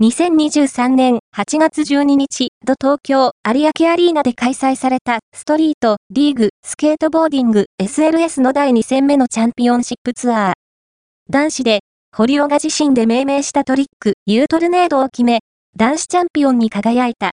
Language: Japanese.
2023年8月12日、土東京有明アリーナで開催されたストリートリーグスケートボーディング SLS の第2戦目のチャンピオンシップツアー。男子で、堀尾が自身で命名したトリック、ユートルネードを決め、男子チャンピオンに輝いた。